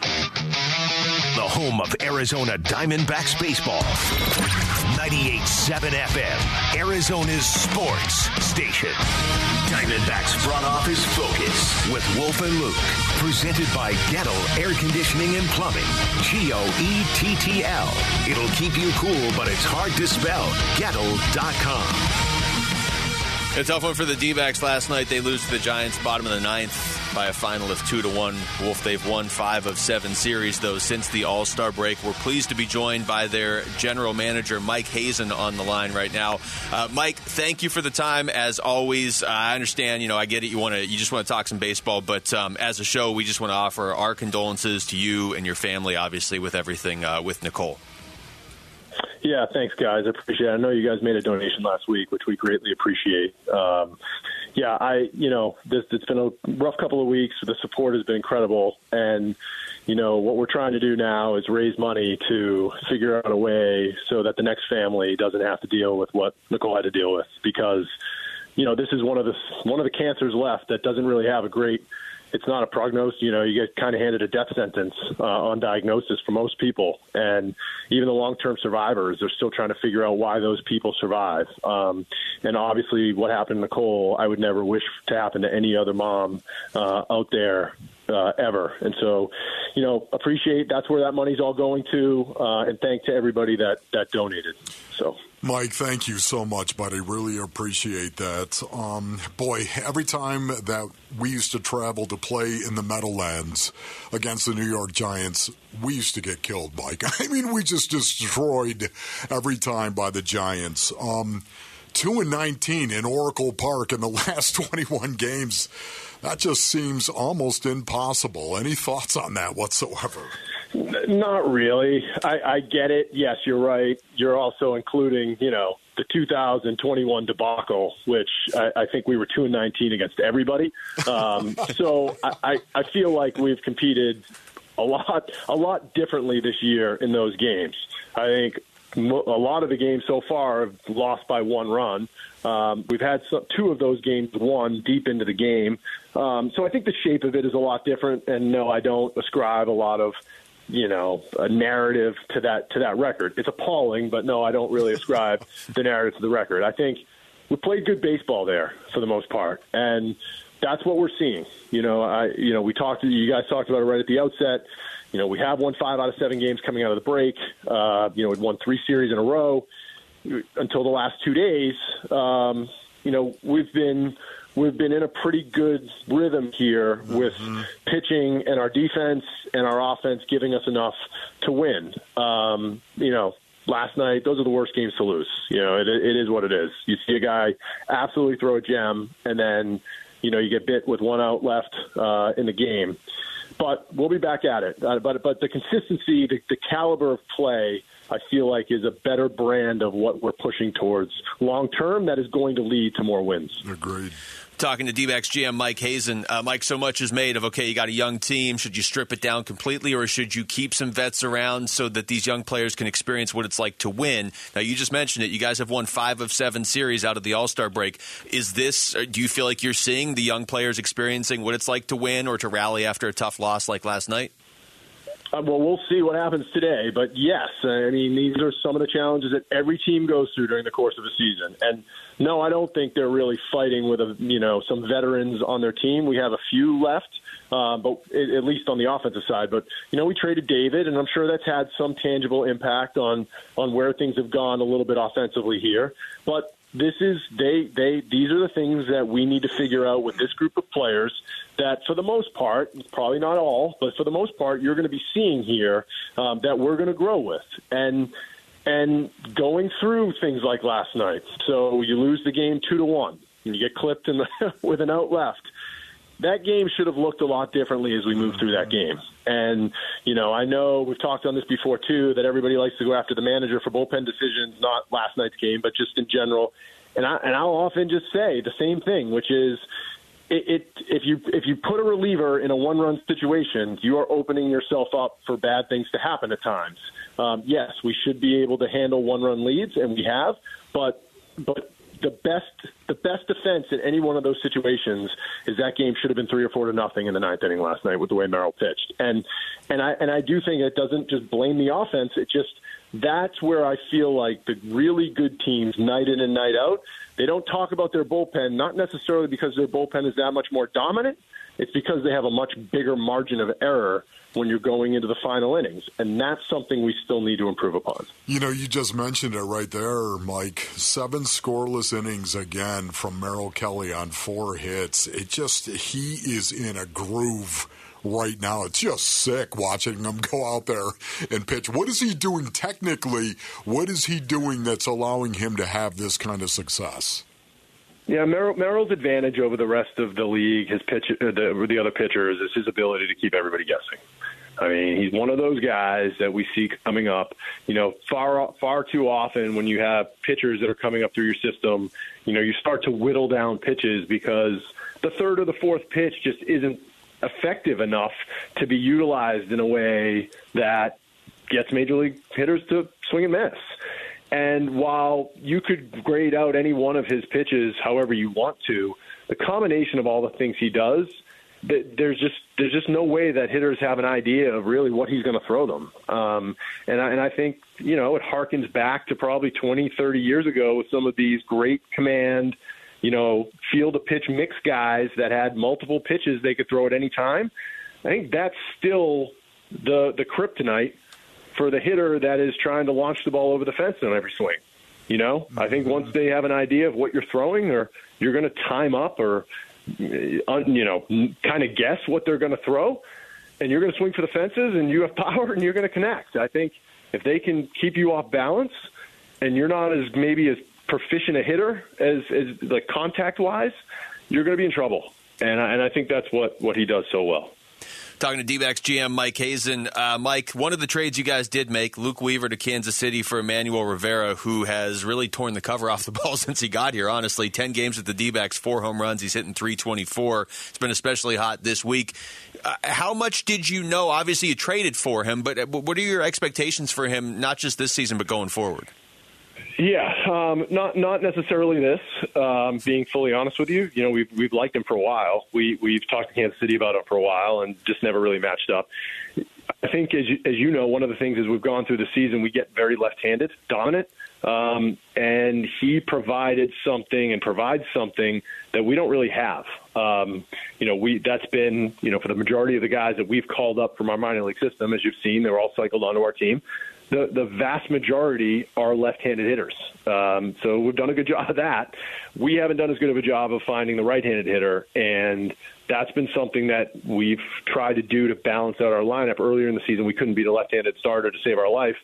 The home of Arizona Diamondbacks baseball. 98.7 FM, Arizona's sports station. Diamondbacks front office focus with Wolf and Luke. Presented by Goettl Air Conditioning and Plumbing. G O E T T L. It'll keep you cool, but it's hard to spell. Goettl.com. A tough one for the D-backs last night. They lose to the Giants, bottom of the ninth, by a final of two to one. Wolf, they've won five of seven series though since the All Star break. We're pleased to be joined by their general manager Mike Hazen on the line right now. Uh, Mike, thank you for the time as always. Uh, I understand, you know, I get it. You want to, you just want to talk some baseball, but um, as a show, we just want to offer our condolences to you and your family, obviously, with everything uh, with Nicole. Yeah, thanks, guys. I appreciate it. I know you guys made a donation last week, which we greatly appreciate. Um, yeah, I, you know, this, it's been a rough couple of weeks. The support has been incredible. And, you know, what we're trying to do now is raise money to figure out a way so that the next family doesn't have to deal with what Nicole had to deal with because, you know, this is one of the, one of the cancers left that doesn't really have a great it's not a prognosis. You know, you get kind of handed a death sentence uh, on diagnosis for most people, and even the long-term survivors are still trying to figure out why those people survive. Um, and obviously, what happened to Nicole, I would never wish to happen to any other mom uh, out there uh, ever. And so, you know, appreciate that's where that money's all going to, uh, and thank to everybody that that donated. So. Mike, thank you so much, buddy. Really appreciate that. Um, boy, every time that we used to travel to play in the Meadowlands against the New York Giants, we used to get killed, Mike. I mean, we just destroyed every time by the Giants. Um, two and nineteen in Oracle Park in the last twenty-one games. That just seems almost impossible. Any thoughts on that whatsoever? Not really. I, I get it. Yes, you're right. You're also including, you know, the 2021 debacle, which I, I think we were two and 19 against everybody. Um, so I, I feel like we've competed a lot, a lot differently this year in those games. I think a lot of the games so far have lost by one run. Um, we've had some, two of those games won deep into the game. Um, so I think the shape of it is a lot different. And no, I don't ascribe a lot of you know a narrative to that to that record. It's appalling, but no, I don't really ascribe the narrative to the record. I think we played good baseball there for the most part, and that's what we're seeing. You know, I you know we talked to you guys talked about it right at the outset. You know, we have won five out of seven games coming out of the break. Uh, you know, we'd won three series in a row until the last two days. Um, you know, we've been we've been in a pretty good rhythm here with mm-hmm. pitching and our defense and our offense giving us enough to win. Um, you know, last night, those are the worst games to lose. You know, it, it is what it is. You see a guy absolutely throw a gem, and then, you know, you get bit with one out left uh, in the game. But we'll be back at it. Uh, but but the consistency, the, the caliber of play, I feel like is a better brand of what we're pushing towards long term. That is going to lead to more wins. Agreed talking to D-backs GM Mike Hazen. Uh, Mike, so much is made of okay, you got a young team. Should you strip it down completely, or should you keep some vets around so that these young players can experience what it's like to win? Now, you just mentioned it. You guys have won five of seven series out of the All Star break. Is this? Uh, do you feel like you're seeing the young players experiencing what it's like to win or to rally after a tough loss like last night? Uh, well, we'll see what happens today. But yes, I mean, these are some of the challenges that every team goes through during the course of a season. And no, I don't think they're really fighting with a you know some veterans on their team. We have a few left, uh, but at least on the offensive side. But you know, we traded David, and I'm sure that's had some tangible impact on on where things have gone a little bit offensively here. But this is they they these are the things that we need to figure out with this group of players that for the most part probably not all but for the most part you're going to be seeing here um, that we're going to grow with. And and going through things like last night so you lose the game two to one. And you get clipped in the, with an out left that game should have looked a lot differently as we move through that game. And, you know, I know we've talked on this before too, that everybody likes to go after the manager for bullpen decisions, not last night's game, but just in general. And I and I'll often just say the same thing, which is it, it if you if you put a reliever in a one run situation, you are opening yourself up for bad things to happen at times. Um, yes, we should be able to handle one run leads, and we have, but but the best the best defense in any one of those situations is that game should have been three or four to nothing in the ninth inning last night with the way Merrill pitched. And and I and I do think it doesn't just blame the offense. It just that's where I feel like the really good teams, night in and night out, they don't talk about their bullpen, not necessarily because their bullpen is that much more dominant. It's because they have a much bigger margin of error when you're going into the final innings. And that's something we still need to improve upon. You know, you just mentioned it right there, Mike. Seven scoreless innings again from Merrill Kelly on four hits. It just, he is in a groove right now. It's just sick watching him go out there and pitch. What is he doing technically? What is he doing that's allowing him to have this kind of success? Yeah, Merrill, Merrill's advantage over the rest of the league, his pitch, uh, the, the other pitchers, is his ability to keep everybody guessing. I mean, he's one of those guys that we see coming up. You know, far far too often when you have pitchers that are coming up through your system, you know, you start to whittle down pitches because the third or the fourth pitch just isn't effective enough to be utilized in a way that gets major league hitters to swing and miss. And while you could grade out any one of his pitches however you want to, the combination of all the things he does, there's just there's just no way that hitters have an idea of really what he's going to throw them. Um, and I, and I think you know it harkens back to probably 20, 30 years ago with some of these great command you know, field of pitch mix guys that had multiple pitches they could throw at any time. I think that's still the the kryptonite for the hitter that is trying to launch the ball over the fence on every swing. You know, I think once they have an idea of what you're throwing, or you're going to time up, or uh, you know, kind of guess what they're going to throw, and you're going to swing for the fences, and you have power, and you're going to connect. I think if they can keep you off balance, and you're not as maybe as proficient a hitter as, as like contact wise, you're going to be in trouble. And I, and I think that's what, what he does so well. Talking to D-backs GM Mike Hazen. Uh, Mike, one of the trades you guys did make, Luke Weaver to Kansas City for Emmanuel Rivera, who has really torn the cover off the ball since he got here, honestly. 10 games with the D-backs, four home runs. He's hitting 324. It's been especially hot this week. Uh, how much did you know? Obviously, you traded for him, but uh, what are your expectations for him, not just this season, but going forward? Yeah, um, not not necessarily this. Um, being fully honest with you, you know, we've we've liked him for a while. We we've talked to Kansas City about him for a while, and just never really matched up. I think, as you, as you know, one of the things is we've gone through the season, we get very left-handed, dominant, um, and he provided something and provides something that we don't really have. Um, you know, we that's been you know for the majority of the guys that we've called up from our minor league system, as you've seen, they're all cycled onto our team the, the vast majority are left-handed hitters. Um, so we've done a good job of that. We haven't done as good of a job of finding the right-handed hitter, and that's been something that we've tried to do to balance out our lineup. Earlier in the season, we couldn't beat a left-handed starter to save our life.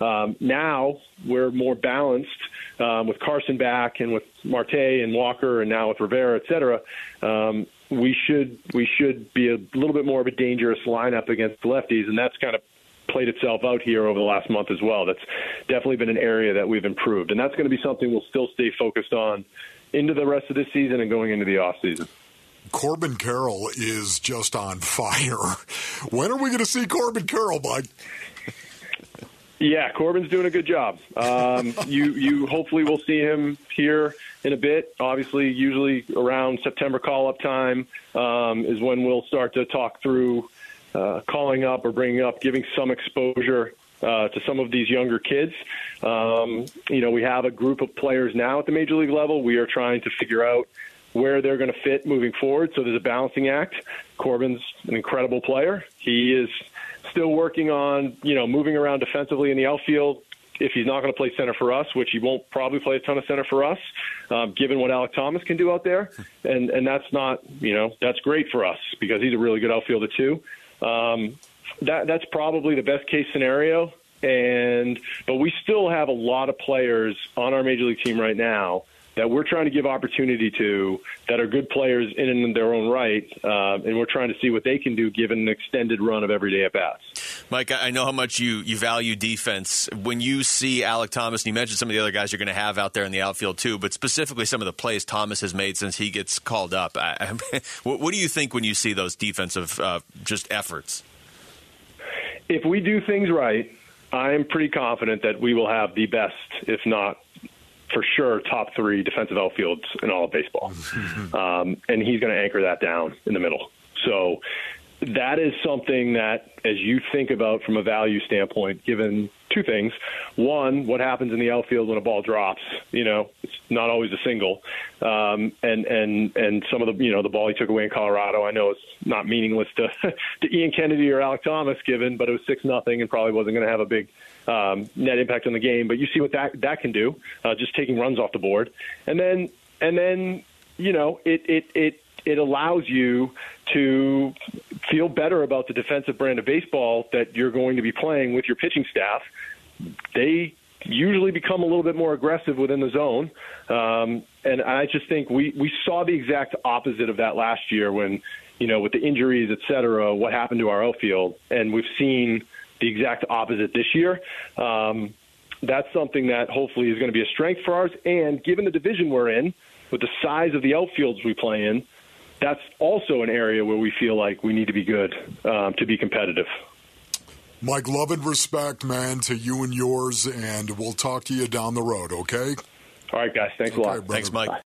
Um, now we're more balanced um, with Carson back and with Marte and Walker and now with Rivera, et cetera. Um, we should we should be a little bit more of a dangerous lineup against lefties, and that's kind of played itself out here over the last month as well. That's definitely been an area that we've improved, and that's going to be something we'll still stay focused on into the rest of this season and going into the off season. Corbin Carroll is just on fire. When are we going to see Corbin Carroll, Mike? Yeah, Corbin's doing a good job. Um, you you hopefully will see him here in a bit. Obviously, usually around September call up time um, is when we'll start to talk through uh, calling up or bringing up, giving some exposure uh, to some of these younger kids. Um, you know, we have a group of players now at the major league level. We are trying to figure out where they're going to fit moving forward. So there's a balancing act. Corbin's an incredible player. He is still working on, you know, moving around defensively in the outfield. If he's not going to play center for us, which he won't probably play a ton of center for us, um, given what Alec Thomas can do out there, and and that's not, you know, that's great for us because he's a really good outfielder too. Um, that that's probably the best case scenario. And but we still have a lot of players on our major league team right now that we're trying to give opportunity to that are good players in and in their own right, uh, and we're trying to see what they can do given an extended run of everyday at bats. Mike, I know how much you, you value defense. When you see Alec Thomas, and you mentioned some of the other guys you're going to have out there in the outfield too, but specifically some of the plays Thomas has made since he gets called up. I, what, what, do you think when you see those defensive uh, just efforts? If we do things right, I'm pretty confident that we will have the best, if not for sure top three defensive outfields in all of baseball. um, and he's going to anchor that down in the middle. So that is something that, as you think about from a value standpoint, given two things. One, what happens in the outfield when a ball drops? You know, it's not always a single. Um, and and and some of the you know the ball he took away in Colorado, I know it's not meaningless to to Ian Kennedy or Alec Thomas given, but it was six nothing and probably wasn't going to have a big um, net impact on the game. But you see what that that can do, uh, just taking runs off the board, and then and then you know it it it it allows you to feel better about the defensive brand of baseball that you're going to be playing with your pitching staff. They usually become a little bit more aggressive within the zone. Um, and I just think we, we saw the exact opposite of that last year when, you know, with the injuries, et cetera, what happened to our outfield. And we've seen the exact opposite this year. Um, that's something that hopefully is going to be a strength for ours. And given the division we're in, with the size of the outfields we play in, that's also an area where we feel like we need to be good um, to be competitive. Mike, love and respect, man, to you and yours, and we'll talk to you down the road, okay? All right, guys. Thanks okay, a lot. Thanks, Mike. Bye.